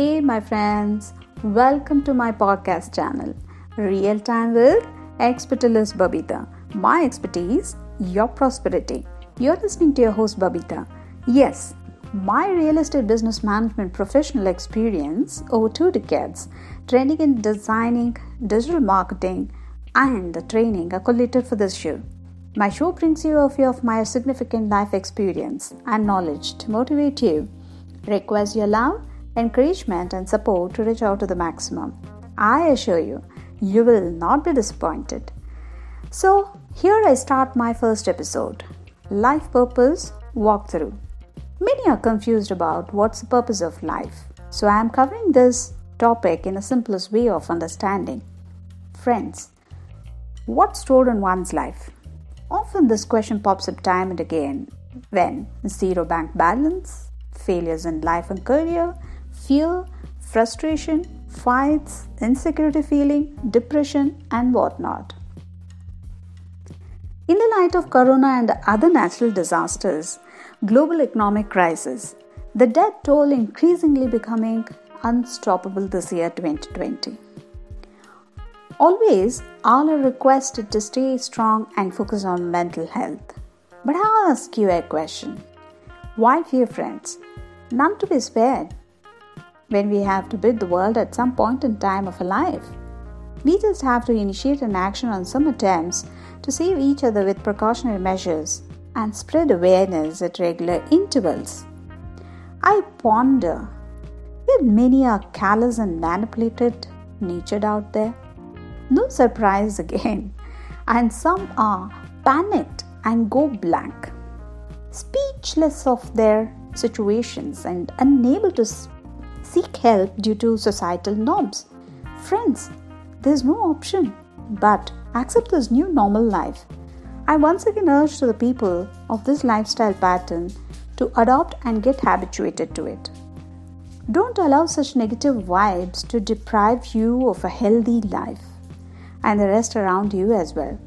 Hey, my friends, welcome to my podcast channel, Real Time with Expertilist Babita. My expertise, your prosperity. You're listening to your host, Babita. Yes, my real estate business management professional experience over two decades, training in designing, digital marketing, and the training are collated for this show. My show brings you a few of my significant life experience and knowledge to motivate you, request your love, encouragement, and support to reach out to the maximum. I assure you, you will not be disappointed. So, here I start my first episode Life Purpose Walkthrough. Many are confused about what's the purpose of life, so I am covering this topic in a simplest way of understanding. Friends, what's stored in one's life? Often this question pops up time and again when zero bank balance, failures in life and career, fear, frustration, fights, insecurity feeling, depression, and whatnot. In the light of corona and other natural disasters, global economic crisis, the death toll increasingly becoming unstoppable this year 2020. Always, all are requested to stay strong and focus on mental health. But I'll ask you a question. Why fear, friends? None to be spared. When we have to beat the world at some point in time of our life, we just have to initiate an action on some attempts to save each other with precautionary measures and spread awareness at regular intervals. I ponder, yet many are callous and manipulated, natured out there. No surprise again. And some are panicked and go blank, speechless of their situations and unable to seek help due to societal norms. Friends, there's no option but accept this new normal life. I once again urge to the people of this lifestyle pattern to adopt and get habituated to it. Don't allow such negative vibes to deprive you of a healthy life and the rest around you as well.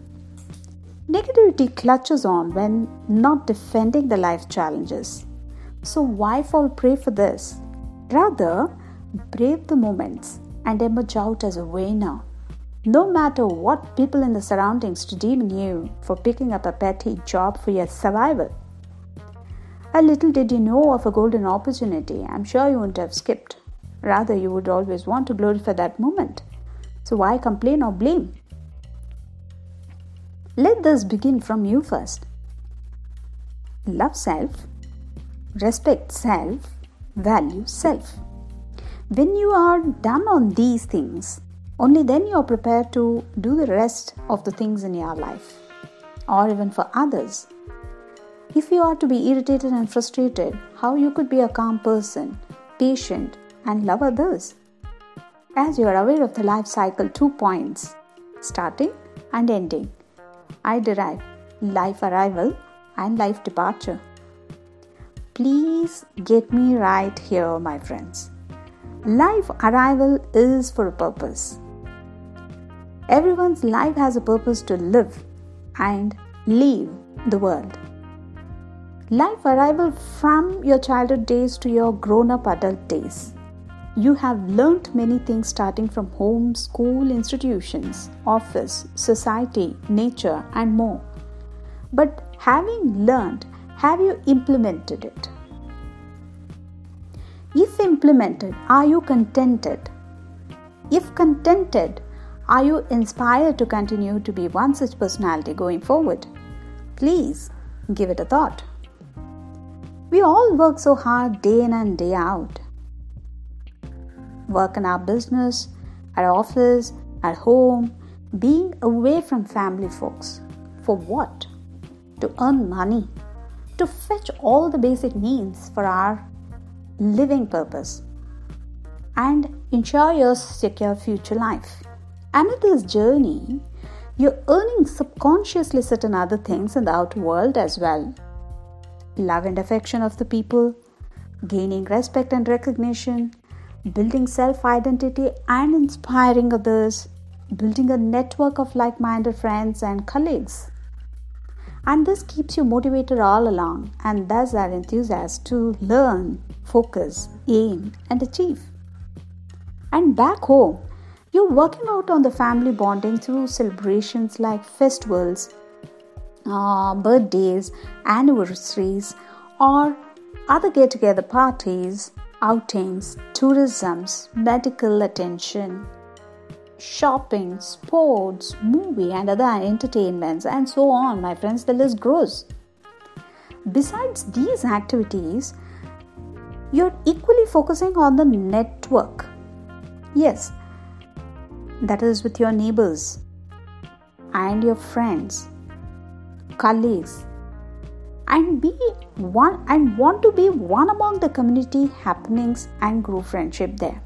Negativity clutches on when not defending the life challenges. So, why fall prey for this? Rather, brave the moments and emerge out as a winner. No matter what people in the surroundings deem you for picking up a petty job for your survival. A little did you know of a golden opportunity, I'm sure you wouldn't have skipped. Rather, you would always want to glorify that moment. So why complain or blame? Let this begin from you first. Love self, respect self, value self. When you are done on these things, only then you are prepared to do the rest of the things in your life or even for others. If you are to be irritated and frustrated, how you could be a calm person, patient, and love others? As you are aware of the life cycle, two points starting and ending. I derive life arrival and life departure. Please get me right here, my friends. Life arrival is for a purpose. Everyone's life has a purpose to live and leave the world. Life arrival from your childhood days to your grown up adult days. You have learnt many things starting from home, school, institutions, office, society, nature, and more. But having learned, have you implemented it? If implemented, are you contented? If contented, are you inspired to continue to be one such personality going forward? Please give it a thought. We all work so hard day in and day out work in our business, at office, at home, being away from family folks. For what? To earn money, to fetch all the basic needs for our living purpose, and ensure your secure future life. And in this journey, you're earning subconsciously certain other things in the outer world as well. Love and affection of the people, gaining respect and recognition, building self identity and inspiring others, building a network of like minded friends and colleagues. And this keeps you motivated all along and thus are enthusiastic to learn, focus, aim, and achieve. And back home, you're working out on the family bonding through celebrations like festivals, uh, birthdays, anniversaries, or other get together parties, outings, tourisms, medical attention, shopping, sports, movie, and other entertainments, and so on. My friends, the list grows. Besides these activities, you're equally focusing on the network. Yes, that is with your neighbors and your friends, colleagues, and be one and want to be one among the community happenings and grow friendship there.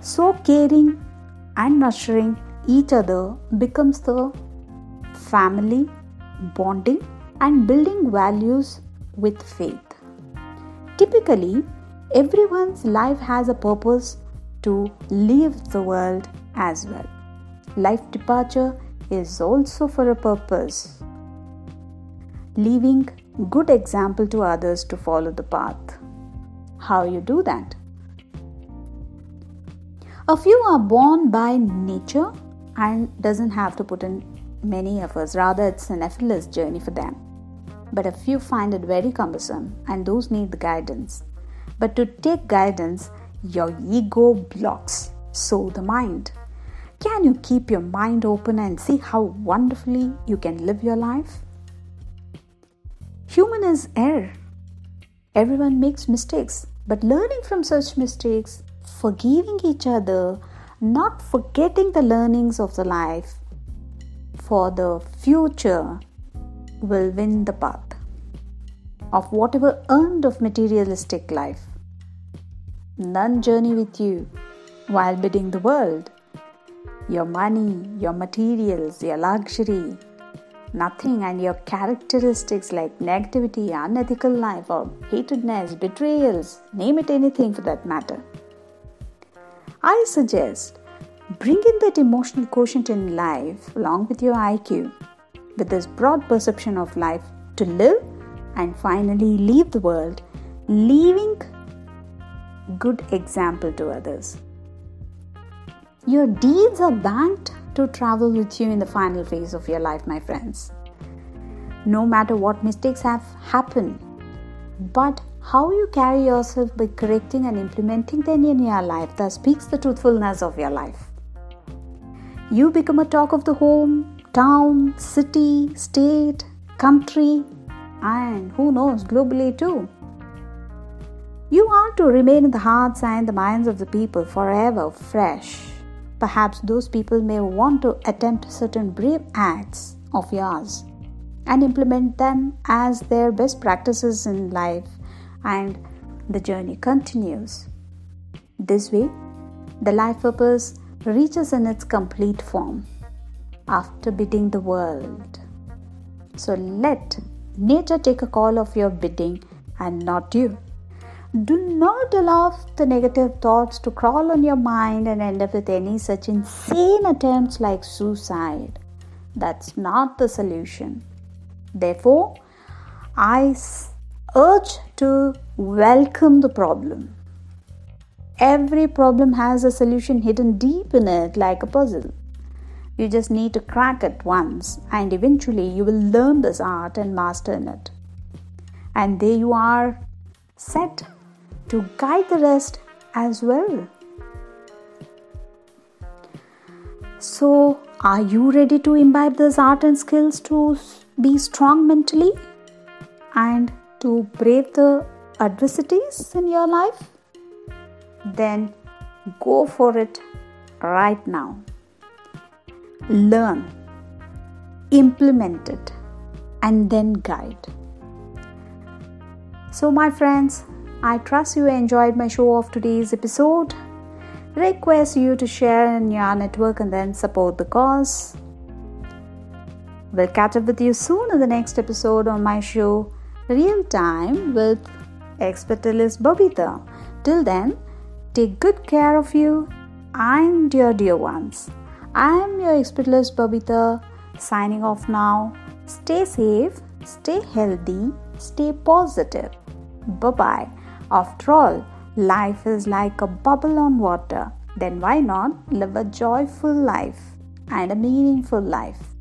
So caring and nurturing each other becomes the family bonding and building values with faith. Typically, everyone's life has a purpose to leave the world as well. Life departure is also for a purpose, leaving good example to others to follow the path. How you do that? A few are born by nature and doesn't have to put in many efforts. Rather, it's an effortless journey for them. But a few find it very cumbersome and those need the guidance. But to take guidance, your ego blocks. So the mind. Can you keep your mind open and see how wonderfully you can live your life? Human is error. Everyone makes mistakes, but learning from such mistakes forgiving each other, not forgetting the learnings of the life for the future will win the path of whatever earned of materialistic life. None journey with you while bidding the world. Your money, your materials, your luxury, nothing, and your characteristics like negativity, unethical life, or hatredness, betrayals, name it anything for that matter. I suggest bringing that emotional quotient in life along with your IQ, with this broad perception of life to live and finally leave the world, leaving good example to others. Your deeds are banked to travel with you in the final phase of your life, my friends. No matter what mistakes have happened, but how you carry yourself by correcting and implementing them in your life that speaks the truthfulness of your life. You become a talk of the home, town, city, state, country, and who knows, globally too. You are to remain in the hearts and the minds of the people forever fresh. Perhaps those people may want to attempt certain brave acts of yours and implement them as their best practices in life and the journey continues. This way, the life purpose reaches in its complete form after bidding the world. So let nature take a call of your bidding and not you. Do not allow the negative thoughts to crawl on your mind and end up with any such insane attempts like suicide. That's not the solution. Therefore, I urge to welcome the problem. Every problem has a solution hidden deep in it, like a puzzle. You just need to crack it once, and eventually you will learn this art and master in it. And there you are, set to guide the rest as well. So, are you ready to imbibe this art and skills to be strong mentally and to brave the adversities in your life, then go for it right now. Learn, implement it, and then guide. So, my friends, I trust you enjoyed my show of today's episode. Request you to share in your network and then support the cause. We'll catch up with you soon in the next episode on my show real time with expertalist Babita. Till then, take good care of you and your dear ones. I am your expertalist Babita signing off now. Stay safe, stay healthy, stay positive. Bye bye. After all, Life is like a bubble on water. Then why not live a joyful life and a meaningful life?